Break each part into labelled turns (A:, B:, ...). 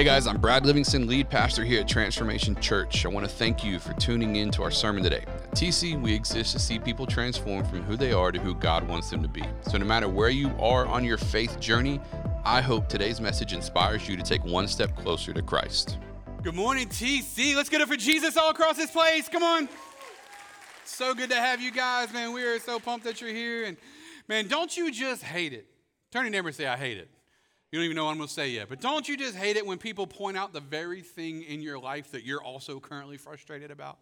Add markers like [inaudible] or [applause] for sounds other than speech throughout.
A: Hey guys, I'm Brad Livingston, lead pastor here at Transformation Church. I want to thank you for tuning in to our sermon today. At TC, we exist to see people transform from who they are to who God wants them to be. So, no matter where you are on your faith journey, I hope today's message inspires you to take one step closer to Christ.
B: Good morning, TC. Let's get it for Jesus all across this place. Come on. So good to have you guys, man. We are so pumped that you're here. And man, don't you just hate it? Turn your neighbor and say, I hate it. You don't even know what I'm going to say yet. But don't you just hate it when people point out the very thing in your life that you're also currently frustrated about?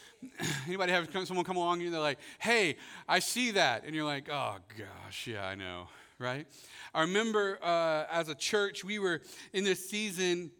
B: [clears throat] Anybody have someone come along and they're like, hey, I see that. And you're like, oh gosh, yeah, I know, right? I remember uh, as a church, we were in this season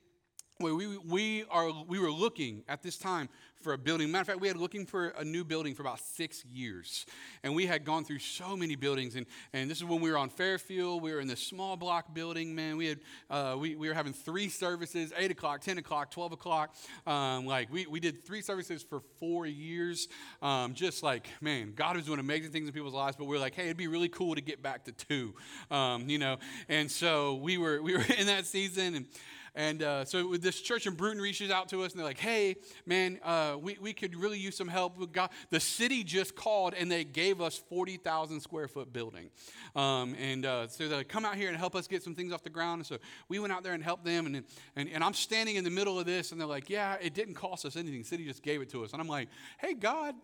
B: where we, we, are, we were looking at this time for a building. Matter of fact, we had looking for a new building for about six years. And we had gone through so many buildings. And, and this is when we were on Fairfield. We were in this small block building, man. We, had, uh, we, we were having three services 8 o'clock, 10 o'clock, 12 o'clock. Um, like, we, we did three services for four years. Um, just like, man, God was doing amazing things in people's lives. But we are like, hey, it'd be really cool to get back to two, um, you know. And so we were, we were [laughs] in that season. And, and uh, so this church in Bruton reaches out to us and they're like, hey, man, uh, we, we could really use some help. God. The city just called and they gave us 40,000 square foot building. Um, and uh, so they're like, come out here and help us get some things off the ground. And so we went out there and helped them. And, and, and I'm standing in the middle of this and they're like, yeah, it didn't cost us anything. The city just gave it to us. And I'm like, hey, God,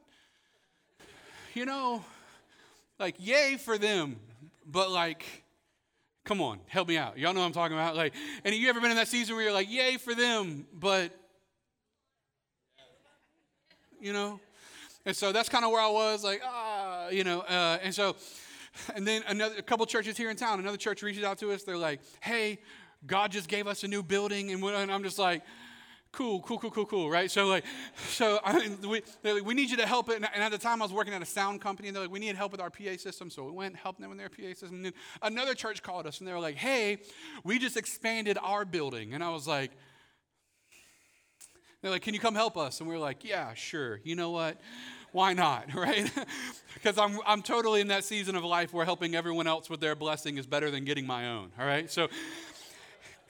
B: you know, like, yay for them. But like, Come on, help me out. Y'all know what I'm talking about. Like, and you ever been in that season where you're like, yay for them, but you know? And so that's kind of where I was, like, ah, you know, uh, and so, and then another a couple churches here in town, another church reaches out to us. They're like, hey, God just gave us a new building, and, and I'm just like, cool, cool, cool, cool, cool, right? So like, so I, we, like, we need you to help it. And, and, at the time I was working at a sound company and they're like, we need help with our PA system. So we went and helped them with their PA system. And then another church called us and they were like, hey, we just expanded our building. And I was like, they're like, can you come help us? And we were like, yeah, sure. You know what? Why not, [laughs] right? [laughs] because I'm, I'm totally in that season of life where helping everyone else with their blessing is better than getting my own, all right? So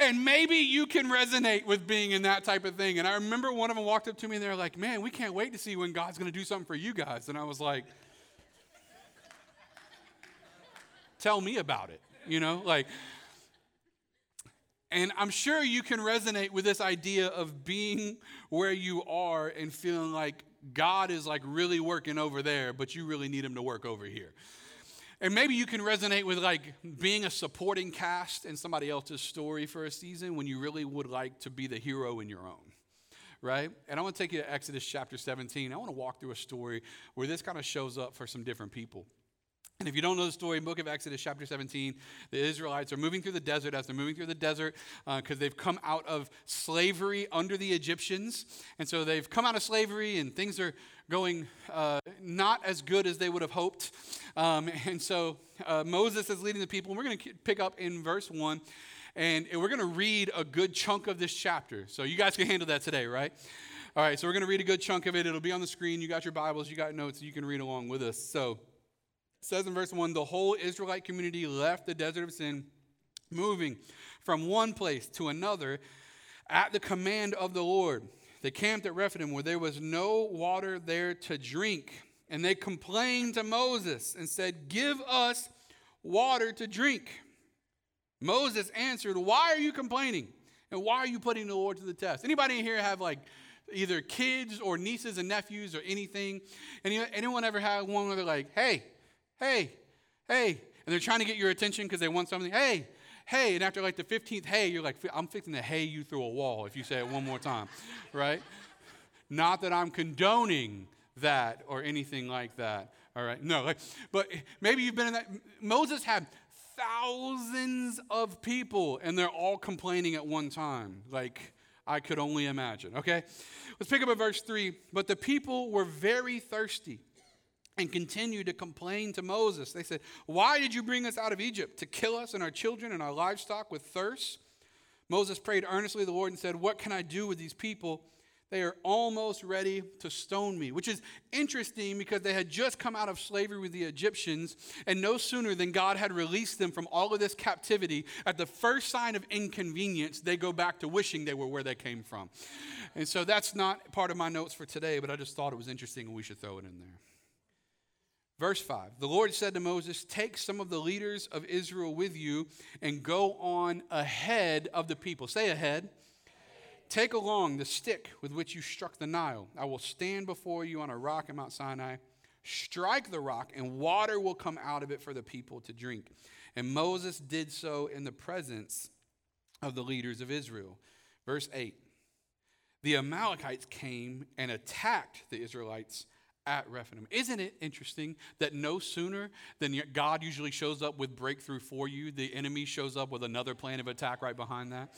B: and maybe you can resonate with being in that type of thing. And I remember one of them walked up to me and they're like, Man, we can't wait to see when God's going to do something for you guys. And I was like, Tell me about it, you know? Like, and I'm sure you can resonate with this idea of being where you are and feeling like God is like really working over there, but you really need Him to work over here. And maybe you can resonate with like being a supporting cast in somebody else's story for a season when you really would like to be the hero in your own. Right? And I want to take you to Exodus chapter 17. I want to walk through a story where this kind of shows up for some different people. And if you don't know the story, book of Exodus, chapter 17, the Israelites are moving through the desert as they're moving through the desert because uh, they've come out of slavery under the Egyptians. And so they've come out of slavery and things are going uh, not as good as they would have hoped. Um, [laughs] and so uh, Moses is leading the people. And we're going to pick up in verse 1. And we're going to read a good chunk of this chapter. So you guys can handle that today, right? All right, so we're going to read a good chunk of it. It'll be on the screen. You got your Bibles, you got notes, you can read along with us. So it says in verse 1 the whole Israelite community left the desert of sin, moving from one place to another at the command of the Lord. They camped at Rephidim where there was no water there to drink. And they complained to Moses and said, Give us water to drink. Moses answered, Why are you complaining? And why are you putting the Lord to the test? Anybody in here have like either kids or nieces and nephews or anything? Any, anyone ever had one where they're like, Hey, hey, hey. And they're trying to get your attention because they want something. Hey, hey. And after like the 15th hey, you're like, I'm fixing to hey you through a wall if you say it one more time, [laughs] right? Not that I'm condoning that or anything like that. All right. No, like, but maybe you've been in that. Moses had thousands of people and they're all complaining at one time. Like, I could only imagine. Okay? Let's pick up at verse 3. But the people were very thirsty and continued to complain to Moses. They said, Why did you bring us out of Egypt? To kill us and our children and our livestock with thirst? Moses prayed earnestly to the Lord and said, What can I do with these people They are almost ready to stone me, which is interesting because they had just come out of slavery with the Egyptians, and no sooner than God had released them from all of this captivity, at the first sign of inconvenience, they go back to wishing they were where they came from. And so that's not part of my notes for today, but I just thought it was interesting and we should throw it in there. Verse 5 The Lord said to Moses, Take some of the leaders of Israel with you and go on ahead of the people. Say ahead. Take along the stick with which you struck the Nile. I will stand before you on a rock at Mount Sinai. Strike the rock, and water will come out of it for the people to drink. And Moses did so in the presence of the leaders of Israel. Verse 8 The Amalekites came and attacked the Israelites at Rephidim. Isn't it interesting that no sooner than God usually shows up with breakthrough for you, the enemy shows up with another plan of attack right behind that?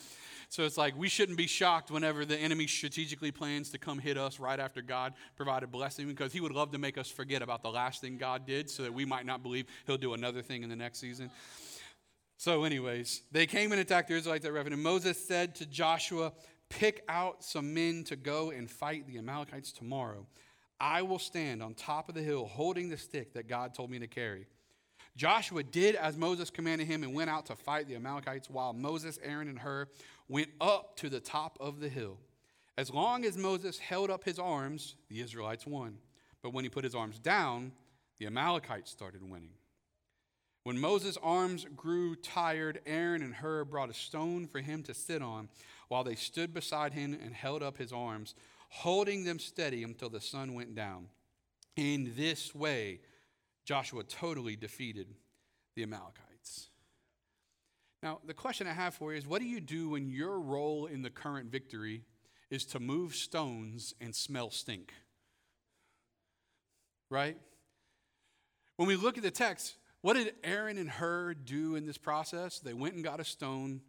B: So it's like we shouldn't be shocked whenever the enemy strategically plans to come hit us right after God provided blessing because he would love to make us forget about the last thing God did so that we might not believe he'll do another thing in the next season. So, anyways, they came and attacked the Israelites at Rephidim. Moses said to Joshua, Pick out some men to go and fight the Amalekites tomorrow. I will stand on top of the hill holding the stick that God told me to carry. Joshua did as Moses commanded him and went out to fight the Amalekites, while Moses, Aaron, and Hur went up to the top of the hill. As long as Moses held up his arms, the Israelites won. But when he put his arms down, the Amalekites started winning. When Moses' arms grew tired, Aaron and Hur brought a stone for him to sit on while they stood beside him and held up his arms, holding them steady until the sun went down. In this way, Joshua totally defeated the Amalekites. Now, the question I have for you is what do you do when your role in the current victory is to move stones and smell stink? Right? When we look at the text, what did Aaron and Hur do in this process? They went and got a stone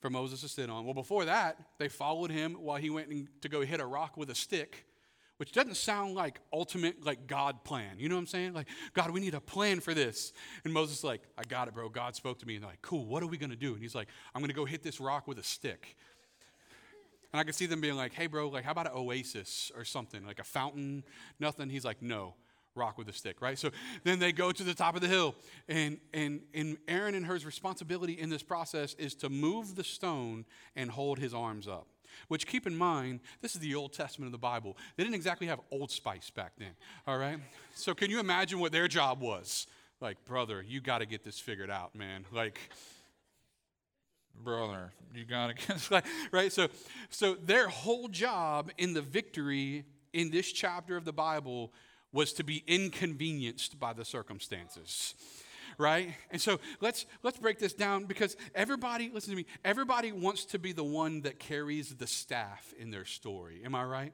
B: for Moses to sit on. Well, before that, they followed him while he went to go hit a rock with a stick which doesn't sound like ultimate like God plan. You know what I'm saying? Like, God, we need a plan for this. And Moses like, I got it, bro. God spoke to me. And they're like, cool, what are we gonna do? And he's like, I'm gonna go hit this rock with a stick. And I can see them being like, hey, bro, like, how about an oasis or something, like a fountain, nothing. He's like, no, rock with a stick, right? So then they go to the top of the hill. And, and, and Aaron and Hur's responsibility in this process is to move the stone and hold his arms up. Which, keep in mind, this is the Old Testament of the Bible. They didn't exactly have Old Spice back then, all right? So, can you imagine what their job was? Like, brother, you got to get this figured out, man. Like, brother, you got to get [laughs] like right. So, so their whole job in the victory in this chapter of the Bible was to be inconvenienced by the circumstances right? And so let's let's break this down because everybody, listen to me, everybody wants to be the one that carries the staff in their story. Am I right?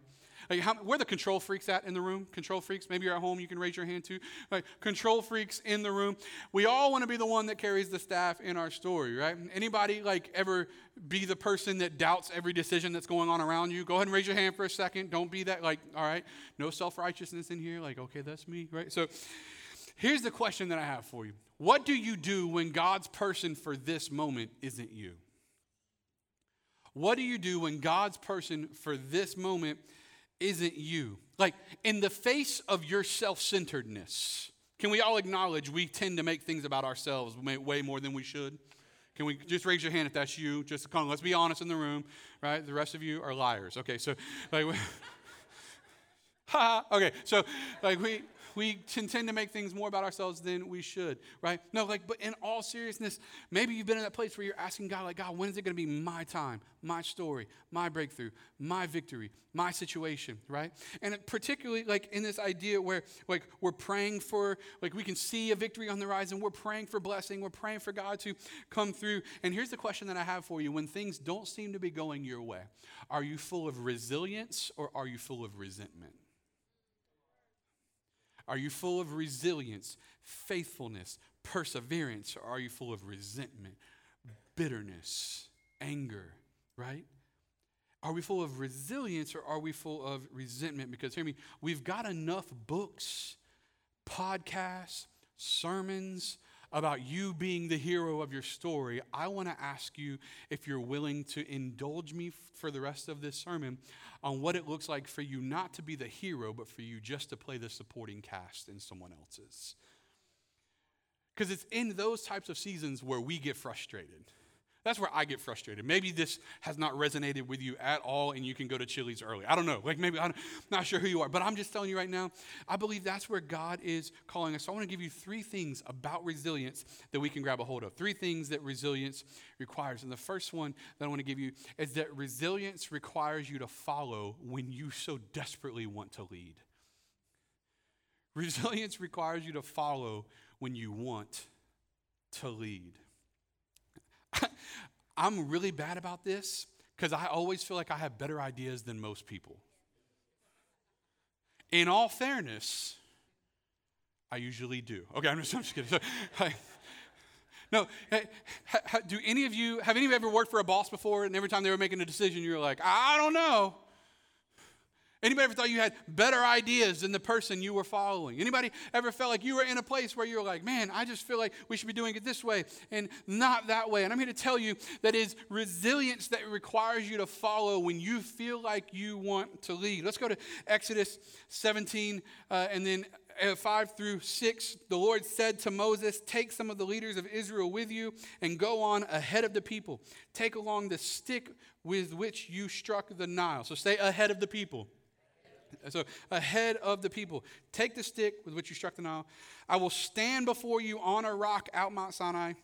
B: Like how, where the control freaks at in the room? Control freaks. Maybe you're at home. You can raise your hand too. Like control freaks in the room. We all want to be the one that carries the staff in our story, right? Anybody like ever be the person that doubts every decision that's going on around you? Go ahead and raise your hand for a second. Don't be that like, all right, no self righteousness in here. Like, okay, that's me, right? So, here's the question that I have for you what do you do when God's person for this moment isn't you? What do you do when God's person for this moment isn't you? Like, in the face of your self centeredness, can we all acknowledge we tend to make things about ourselves way more than we should? Can we just raise your hand if that's you? Just come, let's be honest in the room, right? The rest of you are liars. Okay, so like, [laughs] ha. okay, so like we we tend to make things more about ourselves than we should, right? No, like, but in all seriousness, maybe you've been in that place where you're asking God, like, God, when is it going to be my time, my story, my breakthrough, my victory, my situation, right? And particularly, like, in this idea where, like, we're praying for, like, we can see a victory on the horizon, we're praying for blessing, we're praying for God to come through. And here's the question that I have for you when things don't seem to be going your way, are you full of resilience or are you full of resentment? Are you full of resilience, faithfulness, perseverance, or are you full of resentment, bitterness, anger, right? Are we full of resilience or are we full of resentment? Because hear me, we've got enough books, podcasts, sermons about you being the hero of your story, I want to ask you if you're willing to indulge me for the rest of this sermon on what it looks like for you not to be the hero, but for you just to play the supporting cast in someone else's. Because it's in those types of seasons where we get frustrated. That's where I get frustrated. Maybe this has not resonated with you at all and you can go to Chili's early. I don't know. Like maybe I'm not sure who you are, but I'm just telling you right now, I believe that's where God is calling us. So I want to give you three things about resilience that we can grab a hold of. Three things that resilience requires. And the first one that I want to give you is that resilience requires you to follow when you so desperately want to lead. Resilience requires you to follow when you want to lead. [laughs] I'm really bad about this because I always feel like I have better ideas than most people. In all fairness, I usually do. Okay, I'm just, I'm just kidding. [laughs] No, do any of you, have any of you ever worked for a boss before and every time they were making a decision, you were like, I don't know. Anybody ever thought you had better ideas than the person you were following? Anybody ever felt like you were in a place where you were like, man, I just feel like we should be doing it this way and not that way? And I'm here to tell you that is resilience that requires you to follow when you feel like you want to lead. Let's go to Exodus 17 uh, and then uh, 5 through 6, the Lord said to Moses, Take some of the leaders of Israel with you and go on ahead of the people. Take along the stick with which you struck the Nile. So stay ahead of the people. So, ahead of the people, take the stick with which you struck the Nile. I will stand before you on a rock out Mount Sinai.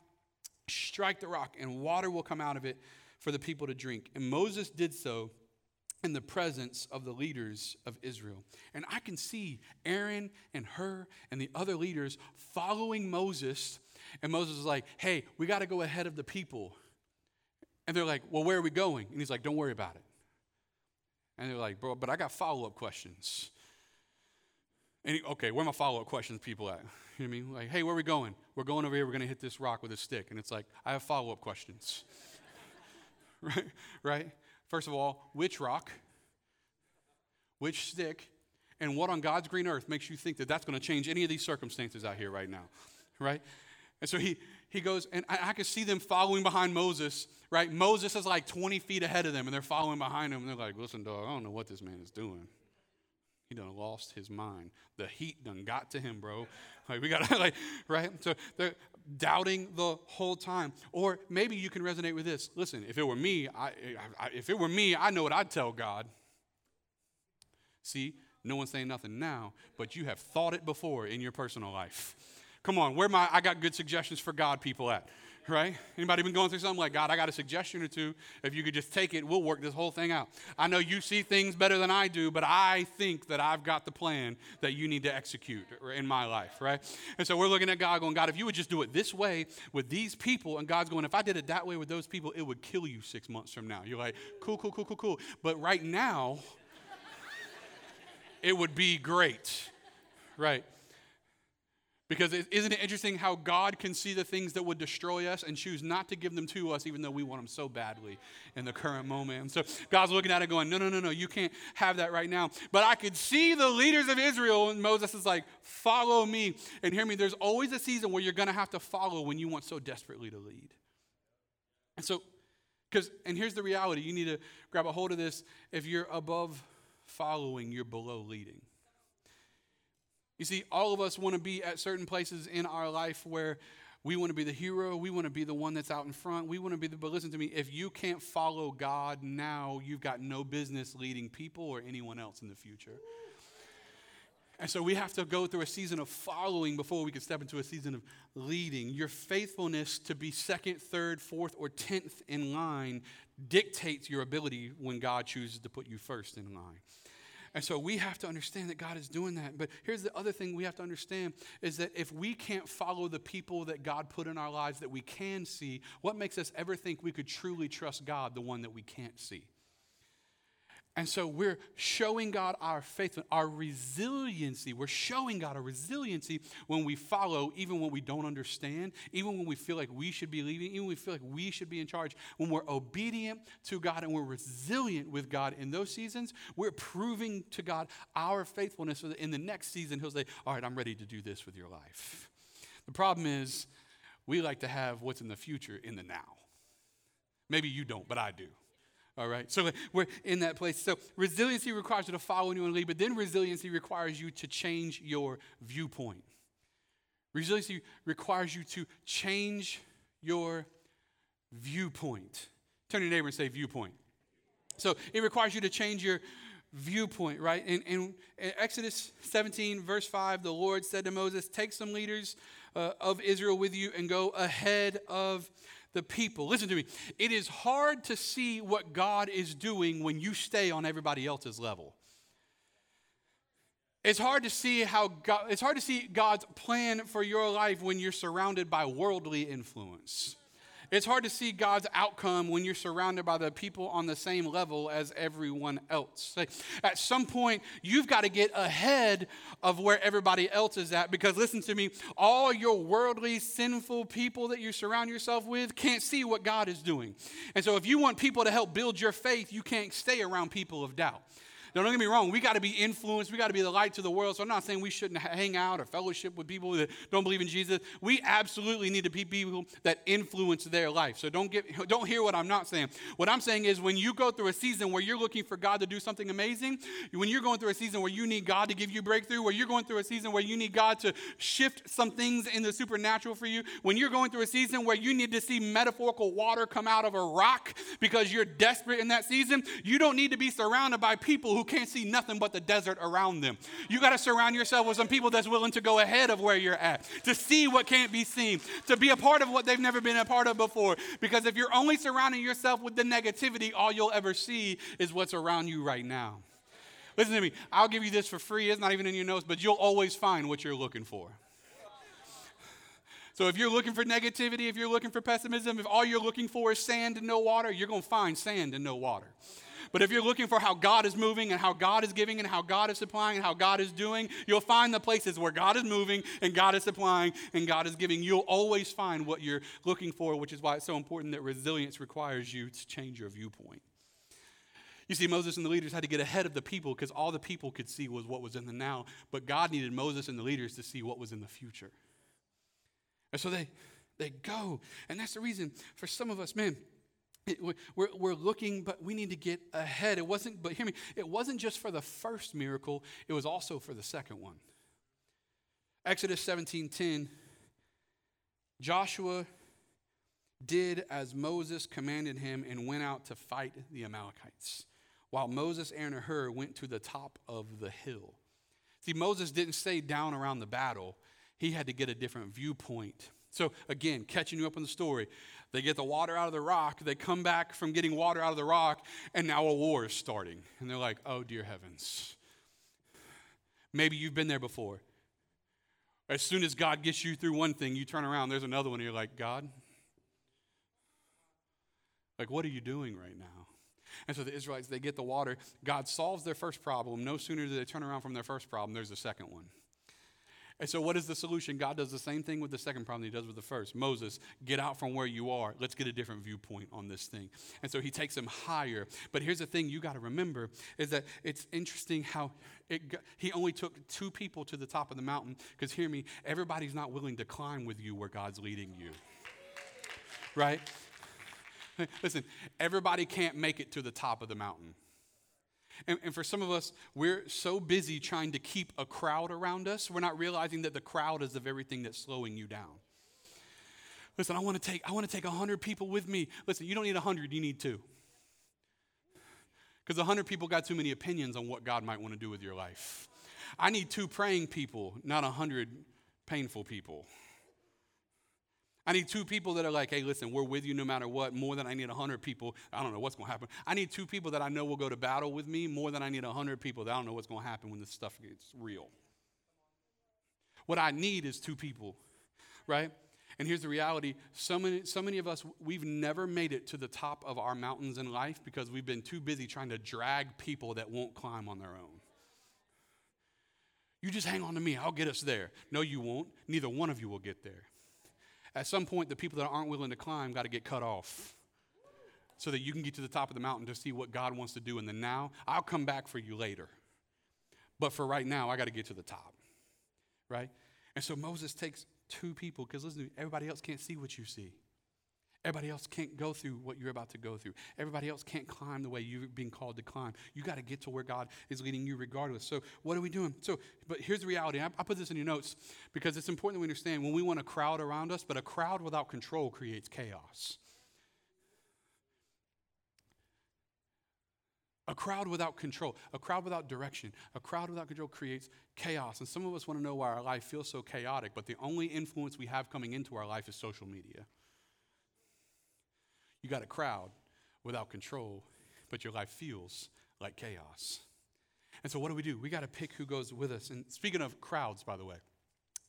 B: Strike the rock, and water will come out of it for the people to drink. And Moses did so in the presence of the leaders of Israel. And I can see Aaron and Hur and the other leaders following Moses. And Moses is like, hey, we got to go ahead of the people. And they're like, well, where are we going? And he's like, don't worry about it. And they're like, bro, but I got follow up questions. And he, okay, where my follow up questions people at? You know what I mean? Like, hey, where we going? We're going over here. We're going to hit this rock with a stick. And it's like, I have follow up questions. [laughs] right? Right? First of all, which rock? Which stick? And what on God's green earth makes you think that that's going to change any of these circumstances out here right now? Right? And so he, he goes, and I, I could see them following behind Moses, right? Moses is like 20 feet ahead of them, and they're following behind him, and they're like, listen, dog, I don't know what this man is doing. He done lost his mind. The heat done got to him, bro. Like, we got to, [laughs] like, right? So they're doubting the whole time. Or maybe you can resonate with this. Listen, if it were me, I, I, if it were me, I know what I'd tell God. See, no one's saying nothing now, but you have thought it before in your personal life. Come on, where my I got good suggestions for God people at? Right? Anybody been going through something like God, I got a suggestion or two. If you could just take it, we'll work this whole thing out. I know you see things better than I do, but I think that I've got the plan that you need to execute in my life, right? And so we're looking at God going, God, if you would just do it this way with these people, and God's going, if I did it that way with those people, it would kill you six months from now. You're like, cool, cool, cool, cool, cool. But right now, [laughs] it would be great, right? Because isn't it interesting how God can see the things that would destroy us and choose not to give them to us, even though we want them so badly in the current moment? And so God's looking at it going, no, no, no, no, you can't have that right now. But I could see the leaders of Israel, and Moses is like, follow me. And hear me, there's always a season where you're going to have to follow when you want so desperately to lead. And so, because, and here's the reality you need to grab a hold of this. If you're above following, you're below leading. You see, all of us want to be at certain places in our life where we want to be the hero. We want to be the one that's out in front. We want to be the, but listen to me, if you can't follow God now, you've got no business leading people or anyone else in the future. And so we have to go through a season of following before we can step into a season of leading. Your faithfulness to be second, third, fourth, or tenth in line dictates your ability when God chooses to put you first in line. And so we have to understand that God is doing that. But here's the other thing we have to understand is that if we can't follow the people that God put in our lives that we can see, what makes us ever think we could truly trust God, the one that we can't see? And so we're showing God our faith, our resiliency. We're showing God our resiliency when we follow, even when we don't understand, even when we feel like we should be leading, even when we feel like we should be in charge. When we're obedient to God and we're resilient with God in those seasons, we're proving to God our faithfulness so that in the next season, He'll say, All right, I'm ready to do this with your life. The problem is, We like to have what's in the future in the now. Maybe you don't, but I do. All right. So we're in that place. So resiliency requires you to follow and you want to lead, but then resiliency requires you to change your viewpoint. Resiliency requires you to change your viewpoint. Turn to your neighbor and say viewpoint. So it requires you to change your viewpoint, right? In, in, in, Exodus 17, verse 5, the Lord said to Moses, Take some leaders uh, of Israel with you and go ahead of the people. Listen to me. It is hard to see what God is doing when you stay on everybody else's level. It's hard to see how God, it's hard to see God's plan for your life when you're surrounded by worldly influence. It's hard to see God's outcome when you're surrounded by the people on the same level as everyone else. At some point, you've got to get ahead of where everybody else is at because listen to me, all your worldly, sinful people that you surround yourself with can't see what God is doing. And so, if you want people to help build your faith, you can't stay around people of doubt. Now, don't get me wrong, we got to be influenced. We got to be the light to the world. So I'm not saying we shouldn't hang out or fellowship with people that don't believe in Jesus. We absolutely need to be people that influence their life. So don't get [laughs] don't hear what I'm not saying. What I'm saying is when you go through a season where you're looking for God to do something amazing, when you're going through a season where you need God to give you breakthrough, where you're going through a season where you need God to shift some things in the supernatural for you, when you're going through a season where you need to see metaphorical water come out of a rock because you're desperate in that season, you don't need to be surrounded by people who who can't see nothing but the desert around them. You got to surround yourself with some people that's willing to go ahead of where you're at, to see what can't be seen, to be a part of what they've never been a part of before. Because if you're only surrounding yourself with the negativity, all you'll ever see is what's around you right now. Listen to me. I'll give you this for free. It's not even in your notes, but you'll always find what you're looking for. So if you're looking for negativity, if you're looking for pessimism, if all you're looking for is sand and no water, you're going to find sand and no water. But if you're looking for how God is moving and how God is giving and how God is supplying and how God is doing, you'll find the places where God is moving and God is supplying and God is giving. You'll always find what you're looking for, which is why it's so important that resilience requires you to change your viewpoint. You see, Moses and the leaders had to get ahead of the people because all the people could see was what was in the now, but God needed Moses and the leaders to see what was in the future. And so they they go. And that's the reason for some of us, man, we're, we're looking, but we need to get ahead. It wasn't, but hear me, it wasn't just for the first miracle, it was also for the second one. Exodus 17:10, Joshua did as Moses commanded him and went out to fight the Amalekites, while Moses, Aaron, and Hur went to the top of the hill. See, Moses didn't stay down around the battle, he had to get a different viewpoint. So, again, catching you up on the story, they get the water out of the rock. They come back from getting water out of the rock, and now a war is starting. And they're like, oh, dear heavens. Maybe you've been there before. As soon as God gets you through one thing, you turn around, there's another one, and you're like, God? Like, what are you doing right now? And so the Israelites, they get the water. God solves their first problem. No sooner do they turn around from their first problem, there's a second one. And so, what is the solution? God does the same thing with the second problem he does with the first. Moses, get out from where you are. Let's get a different viewpoint on this thing. And so, he takes him higher. But here's the thing you got to remember is that it's interesting how it he only took two people to the top of the mountain. Because, hear me, everybody's not willing to climb with you where God's leading you. Right? Listen, everybody can't make it to the top of the mountain. And, and, for some of us, we're so busy trying to keep a crowd around us, we're not realizing that the crowd is the very thing that's slowing you down. Listen, I want to take I want to take 100 people with me. Listen, you don't need 100, you need two. Because 100 people got too many opinions on what God might want to do with your life. I need two praying people, not 100 painful people. I need two people that are like, hey, listen, we're with you no matter what, more than I need 100 people. I don't know what's going to happen. I need two people that I know will go to battle with me more than I need 100 people that I don't know what's going to happen when this stuff gets real. What I need is two people, right? And here's the reality so many, so many of us, we've never made it to the top of our mountains in life because we've been too busy trying to drag people that won't climb on their own. You just hang on to me, I'll get us there. No, you won't. Neither one of you will get there. At some point, the people that aren't willing to climb got to get cut off so that you can get to the top of the mountain to see what God wants to do in the now. I'll come back for you later. But for right now, I got to get to the top. Right? And so Moses takes two people, because listen, everybody else can't see what you see. Everybody else can't go through what you're about to go through. Everybody else can't climb the way you're being called to climb. You got to get to where God is leading you regardless. So, what are we doing? So, but here's the reality. I, I put this in your notes because it's important that we understand when we want a crowd around us, but a crowd without control creates chaos. A crowd without control, a crowd without direction, a crowd without control creates chaos. And some of us want to know why our life feels so chaotic, but the only influence we have coming into our life is social media. You got a crowd without control, but your life feels like chaos. And so, what do we do? We got to pick who goes with us. And speaking of crowds, by the way,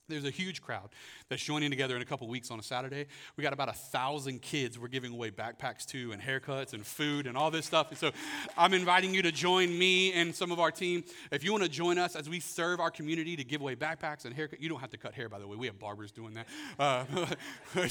B: there's a huge crowd that's joining together in a couple weeks on a Saturday. We got about a thousand kids we're giving away backpacks to, and haircuts, and food, and all this stuff. And so I'm inviting you to join me and some of our team. If you want to join us as we serve our community to give away backpacks and haircuts, you don't have to cut hair, by the way. We have barbers doing that. Uh, [laughs]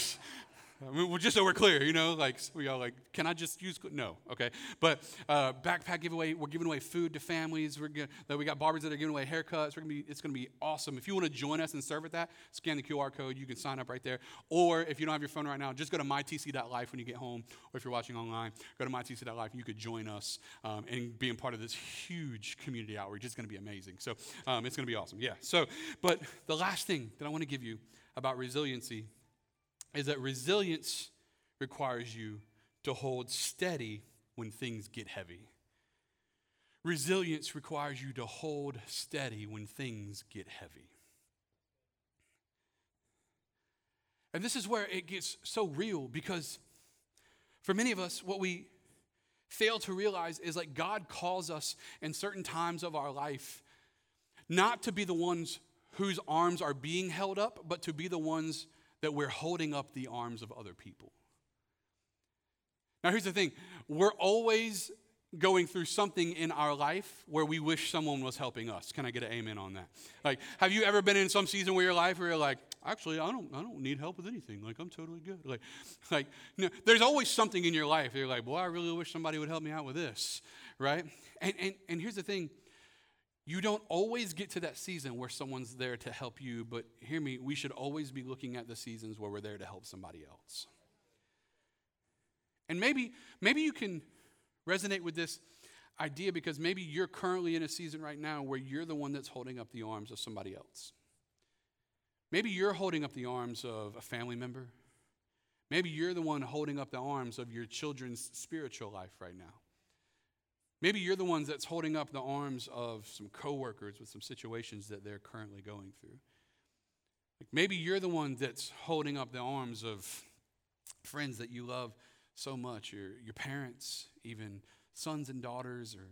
B: I mean, well, just so we're clear, you know, like we all like, can I just use? No, okay. But uh, backpack giveaway, we're giving away food to families. We're gonna, we got barbers that are giving away haircuts. We're gonna be, it's gonna be awesome. If you want to join us and serve at that, scan the QR code. You can sign up right there. Or if you don't have your phone right now, just go to mytc.life when you get home. Or if you're watching online, go to mytc.life. You could join us um, and being part of this huge community outreach. It's gonna be amazing. So um, it's gonna be awesome. Yeah. So, but the last thing that I want to give you about resiliency is that resilience requires you to hold steady when things get heavy. Resilience requires you to hold steady when things get heavy. And this is where it gets so real because for many of us, what we fail to realize is like God calls us in certain times of our life not to be the ones whose arms are being held up, but to be the ones that we're holding up the arms of other people. Now, here's the thing we're always going through something in our life where we wish someone was helping us. Can I get an amen on that? Like, have you ever been in some season where your life where you're like, actually, I don't, I don't need help with anything. Like, I'm totally good. Like, like, you know, there's always something in your life. You're like, boy, I really wish somebody would help me out with this, right? And and and here's the thing. You don't always get to that season where someone's there to help you, but hear me, we should always be looking at the seasons where we're there to help somebody else. And maybe, maybe you can resonate with this idea because maybe you're currently in a season right now where you're the one that's holding up the arms of somebody else. Maybe you're holding up the arms of a family member. Maybe you're the one holding up the arms of your children's spiritual life right now. Maybe you're the ones that's holding up the arms of some coworkers with some situations that they're currently going through. Like maybe you're the one that's holding up the arms of friends that you love so much, your, your parents, even sons and daughters, or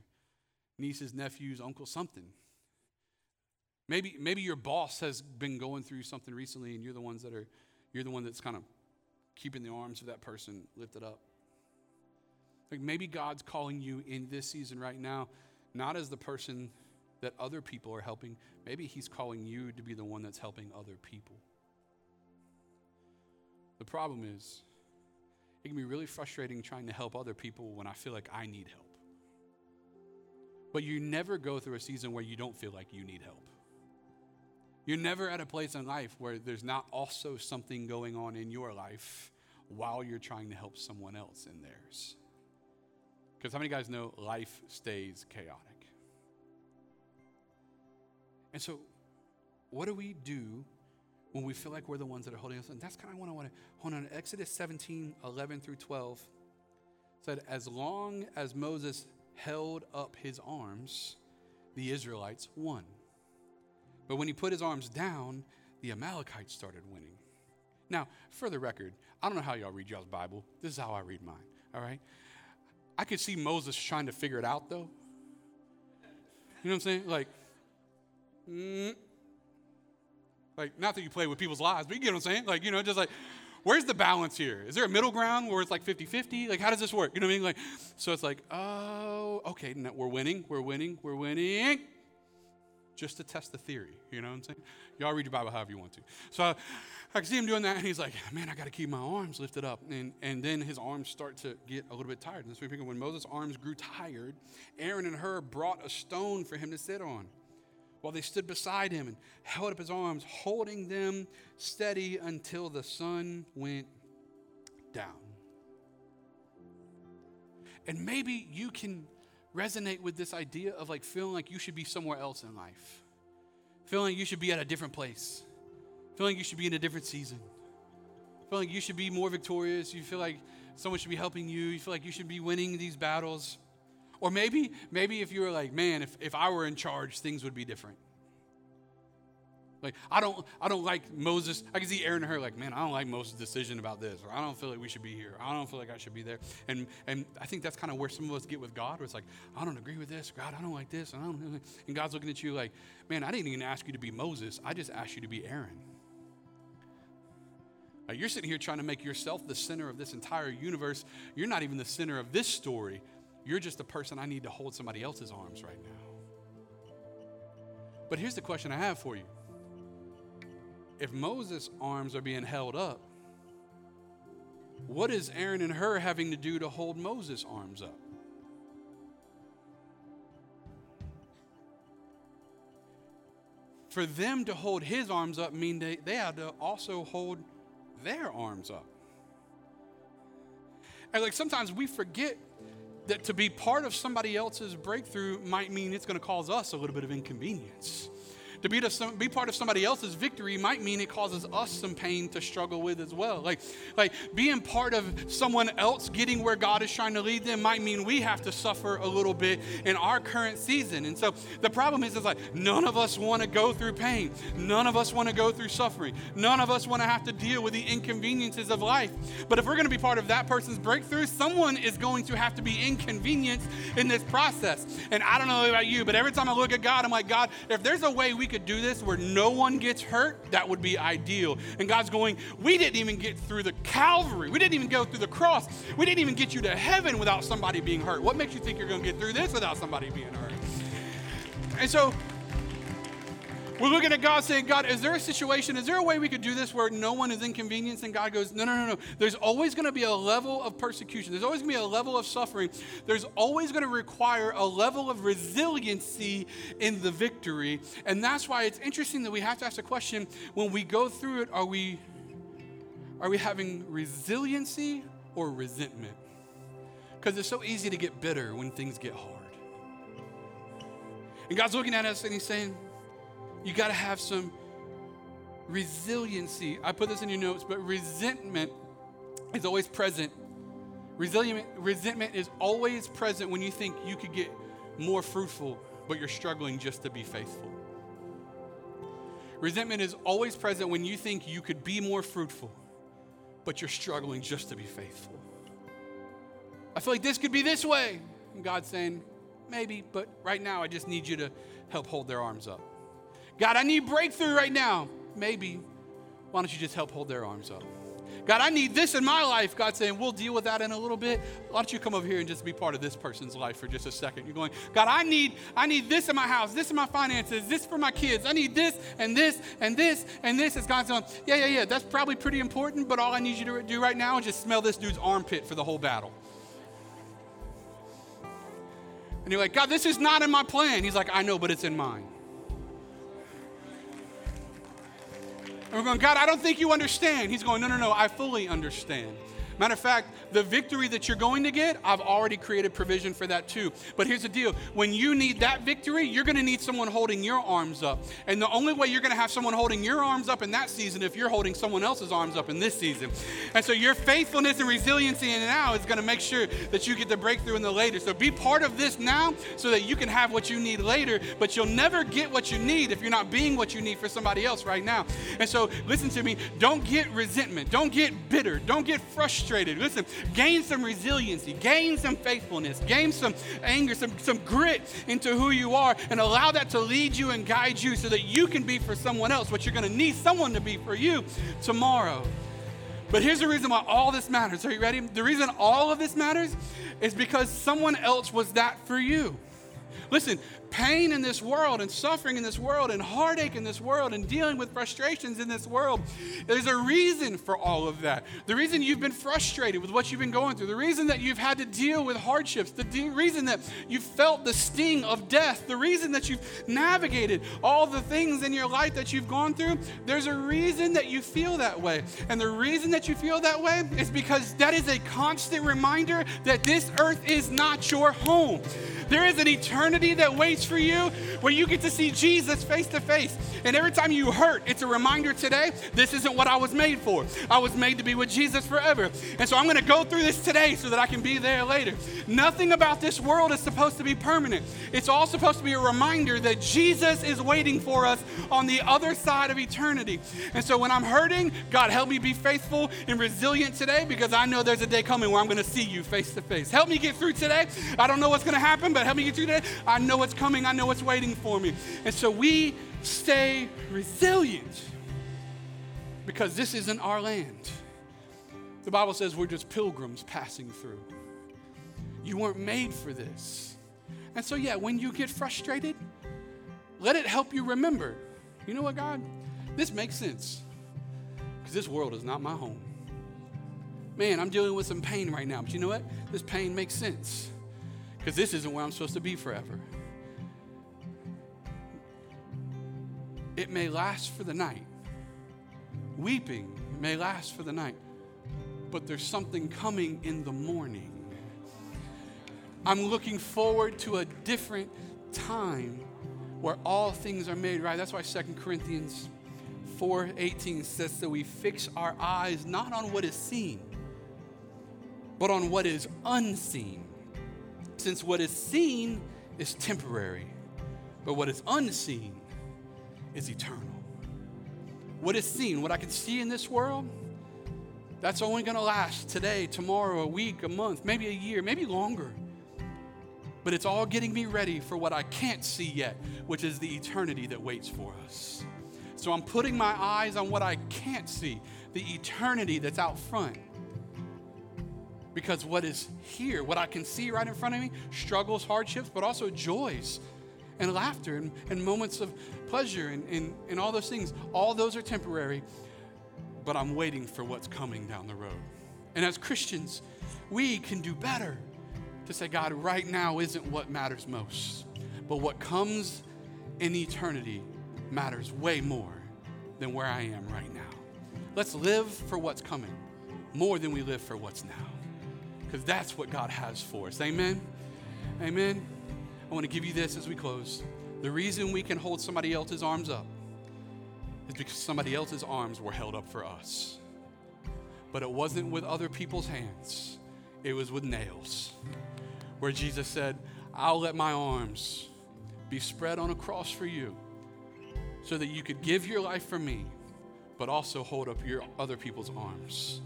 B: nieces, nephews, uncles, something. Maybe, maybe your boss has been going through something recently, and you're the ones that are, you're the one that's kind of keeping the arms of that person lifted up. Like maybe God's calling you in this season right now, not as the person that other people are helping. Maybe He's calling you to be the one that's helping other people. The problem is, it can be really frustrating trying to help other people when I feel like I need help. But you never go through a season where you don't feel like you need help. You're never at a place in life where there's not also something going on in your life while you're trying to help someone else in theirs. Because how many guys know life stays chaotic? And so, what do we do when we feel like we're the ones that are holding us? And that's kind of what I want to hold on. Exodus 17, 11 through 12 said, As long as Moses held up his arms, the Israelites won. But when he put his arms down, the Amalekites started winning. Now, for the record, I don't know how y'all read y'all's Bible. This is how I read mine, all right? I could see Moses trying to figure it out though. You know what I'm saying? Like, mm, like not that you play with people's lives, but you get what I'm saying? Like, you know, just like, where's the balance here? Is there a middle ground where it's like 50 50? Like, how does this work? You know what I mean? Like, so it's like, oh, okay, we're winning, we're winning, we're winning. Just to test the theory, you know what I'm saying? Y'all read your Bible however you want to. So I can see him doing that, and he's like, man, I got to keep my arms lifted up. And, and then his arms start to get a little bit tired. And so we when Moses' arms grew tired, Aaron and Hur brought a stone for him to sit on. while they stood beside him and held up his arms, holding them steady until the sun went down. And maybe you can resonate with this idea of like feeling like you should be somewhere else in life, feeling like you should be at a different place, feeling you should be in a different season, feeling you should be more victorious. You feel like someone should be helping you. You feel like you should be winning these battles. Or maybe, maybe if you were like, man, if, if I were in charge, things would be different. Like, I don't, I don't like Moses. I can see Aaron and Hur like, man, I don't like Moses' decision about this, or I don't feel like we should be here. I don't feel like I should be there. And and I think that's kind of where some of us get with God, where it's like, I don't agree with this, God, I don't like this, and I don't. And God's looking at you like, man, I didn't even ask you to be Moses. I just asked you to be Aaron. Like you're sitting here trying to make yourself the center of this entire universe. You're not even the center of this story. You're just a person I need to hold somebody else's arms right now. But here's the question I have for you if Moses' arms are being held up, what is Aaron and Hur having to do to hold Moses' arms up? For them to hold his arms up mean they, they had to also hold their arms up. And like sometimes we forget that to be part of somebody else's breakthrough might mean it's going to cause us a little bit of inconvenience. To be, to some, be part of somebody else's victory might mean it causes us some pain to struggle with as well. Like, like being part of someone else getting where God is trying to lead them might mean we have to suffer a little bit in our current season. And so the problem is, is like none of us want to go through pain. None of us want to go through suffering. None of us want to have to deal with the inconveniences of life. But if we're going to be part of that person's breakthrough, someone is going to have to be inconvenienced in this process. And I don't know about you, but every time I look at God, I'm like, God, if there's a way we could do this where no one gets hurt, that would be ideal. And God's going, We didn't even get through the Calvary. We didn't even go through the cross. We didn't even get you to heaven without somebody being hurt. What makes you think you're going to get through this without somebody being hurt? And so we're looking at God saying, God, is there a situation, is there a way we could do this where no one is inconvenienced? And God goes, No, no, no, no. There's always going to be a level of persecution. There's always going to be a level of suffering. There's always going to require a level of resiliency in the victory. And that's why it's interesting that we have to ask the question when we go through it, are we, are we having resiliency or resentment? Because it's so easy to get bitter when things get hard. And God's looking at us and He's saying, you got to have some resiliency. I put this in your notes, but resentment is always present. Resilience, resentment is always present when you think you could get more fruitful, but you're struggling just to be faithful. Resentment is always present when you think you could be more fruitful, but you're struggling just to be faithful. I feel like this could be this way. And God's saying, maybe, but right now I just need you to help hold their arms up. God, I need breakthrough right now. Maybe. Why don't you just help hold their arms up? God, I need this in my life. God's saying, we'll deal with that in a little bit. Why don't you come over here and just be part of this person's life for just a second? You're going, God, I need, I need this in my house, this in my finances, this for my kids. I need this and this and this and this. As God's going, yeah, yeah, yeah, that's probably pretty important, but all I need you to do right now is just smell this dude's armpit for the whole battle. And you're like, God, this is not in my plan. He's like, I know, but it's in mine. And we're going, God, I don't think you understand. He's going, no, no, no, I fully understand. Matter of fact, the victory that you're going to get, I've already created provision for that too. But here's the deal when you need that victory, you're going to need someone holding your arms up. And the only way you're going to have someone holding your arms up in that season if you're holding someone else's arms up in this season. And so your faithfulness and resiliency in now is going to make sure that you get the breakthrough in the later. So be part of this now so that you can have what you need later, but you'll never get what you need if you're not being what you need for somebody else right now. And so listen to me, don't get resentment, don't get bitter, don't get frustrated frustrated. Listen, gain some resiliency, gain some faithfulness, gain some anger, some, some grit into who you are, and allow that to lead you and guide you so that you can be for someone else what you're going to need someone to be for you tomorrow. But here's the reason why all this matters. Are you ready? The reason all of this matters is because someone else was that for you. Listen, pain in this world and suffering in this world and heartache in this world and dealing with frustrations in this world. There's a reason for all of that. The reason you've been frustrated with what you've been going through, the reason that you've had to deal with hardships, the de- reason that you've felt the sting of death, the reason that you've navigated all the things in your life that you've gone through, there's a reason that you feel that way. And the reason that you feel that way is because that is a constant reminder that this earth is not your home. There is an eternity that waits for you where you get to see Jesus face to face. And every time you hurt, it's a reminder today this isn't what I was made for. I was made to be with Jesus forever. And so I'm going to go through this today so that I can be there later. Nothing about this world is supposed to be permanent. It's all supposed to be a reminder that Jesus is waiting for us on the other side of eternity. And so when I'm hurting, God, help me be faithful and resilient today because I know there's a day coming where I'm going to see you face to face. Help me get through today. I don't know what's going to happen, but help me get through today. I know what's coming, I know what's waiting for me. And so we stay resilient because this isn't our land. The Bible says we're just pilgrims passing through. You weren't made for this. And so, yeah, when you get frustrated, let it help you remember you know what, God? This makes sense because this world is not my home. Man, I'm dealing with some pain right now, but you know what? This pain makes sense because this isn't where I'm supposed to be forever. It may last for the night. Weeping may last for the night, but there's something coming in the morning. I'm looking forward to a different time where all things are made right. That's why 2 Corinthians 4:18 says that we fix our eyes not on what is seen, but on what is unseen. Since what is seen is temporary, but what is unseen is eternal. What is seen, what I can see in this world, that's only going to last today, tomorrow, a week, a month, maybe a year, maybe longer but it's all getting me ready for what I can't see yet, which is the eternity that waits for us. So I'm putting my eyes on what I can't see, the eternity that's out front. Because what is here, what I can see right in front of me, struggles, hardships, but also joys and laughter and, and moments of pleasure and, and, and all those things, all those are temporary, but I'm waiting for what's coming down the road. And as Christians, we can do better to say, God, right now isn't what matters most, but what comes in eternity matters way more than where I am right now. Let's live for what's coming more than we live for what's now, because that's what God has for us. Amen. Amen. I want to give you this as we close. The reason we can hold somebody else's arms up is because somebody else's arms were held up for us. But it wasn't with other people's hands, it was with nails where Jesus said, I'll let my arms be spread on a cross for you so that you could give your life for me, but also hold up your other people's arms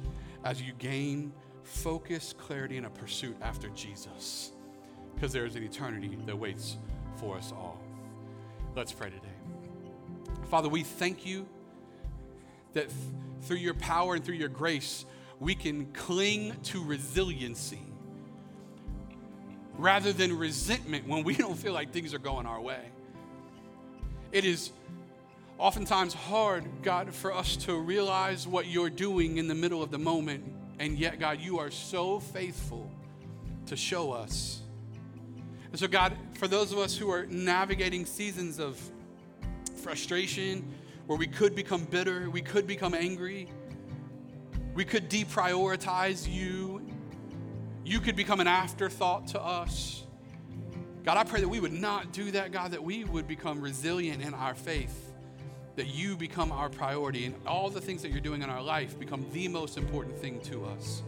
B: as you gain focus, clarity, and a pursuit after Jesus. Because there is an eternity that waits for us all. Let's pray today. Father, we thank you that th- through your power and through your grace, we can cling to resiliency rather than resentment when we [laughs] don't feel like things are going our way. It is oftentimes hard, God, for us to realize what you're doing in the middle of the moment. And yet, God, you are so faithful to show us. And so, God, for those of us who are navigating seasons of frustration, where we could become bitter, we could become angry, we could deprioritize you you could become an afterthought to us. God, I pray that we would not do that, God, that we would become resilient in our faith, that you become our priority, and all the things that you're doing in our life become the most important thing to us.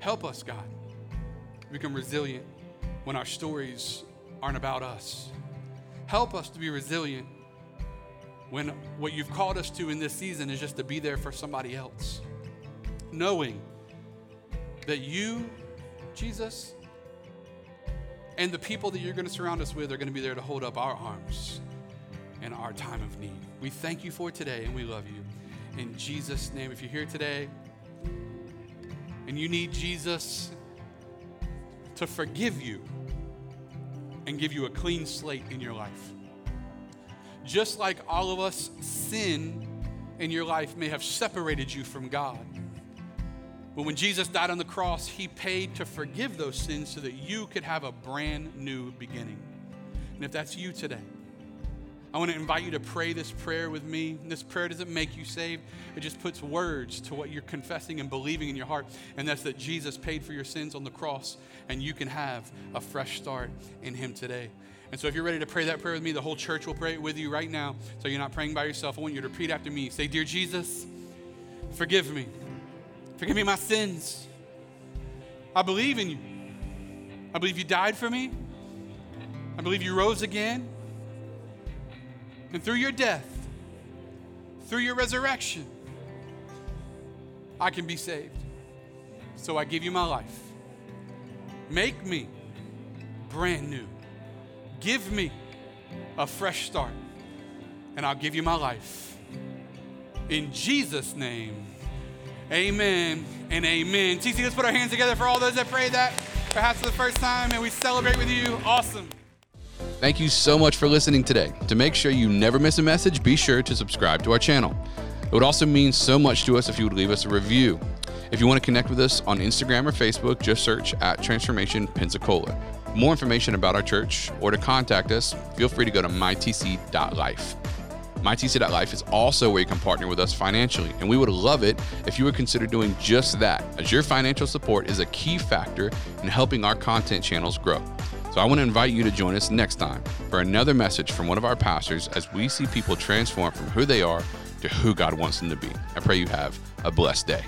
B: Help us, God, become resilient when our stories aren't about us. Help us to be resilient when what you've called us to in this season is just to be there for somebody else, knowing that you Jesus. And the people that you're going to surround us with are going to be there to hold up our arms in our time of need. We thank you for today and we love you. In Jesus' name, if you're here today and you need Jesus to forgive you, and give you a clean slate in your life. Just like all of us, sin in your life may have separated you from God. But when Jesus died on the cross, he paid to forgive those sins so that you could have a brand new beginning. And if that's you today, I want to invite you to pray this prayer with me. This prayer doesn't make you saved, it just puts words to what you're confessing and believing in your heart. And that's that Jesus paid for your sins on the cross, and you can have a fresh start in Him today. And so, if you're ready to pray that prayer with me, the whole church will pray it with you right now. So you're not praying by yourself. I want you to repeat after me. Say, Dear Jesus, forgive me. Forgive me my sins. I believe in you. I believe you died for me. I believe you rose again. And through your death, through your resurrection, I can be saved. So I give you my life. Make me brand new. Give me a fresh start, and I'll give you my life. In Jesus' name, amen and amen. TC, let's put our hands together for all those that prayed that perhaps for the first time, and we celebrate with you. Awesome.
A: Thank you so much for listening today. To make sure you never miss a message, be sure to subscribe to our channel. It would also mean so much to us if you would leave us a review. If you want to connect with us on Instagram or Facebook, just search at Transformation Pensacola. For more information about our church or to contact us, feel free to go to mytc.life. MyTC.life is also where you can partner with us financially, and we would love it if you would consider doing just that, as your financial support is a key factor in helping our content channels grow. So I want to invite you to join us next time for another message from one of our pastors as we see people transform from who they are to who God wants them to be. I pray you have a blessed day.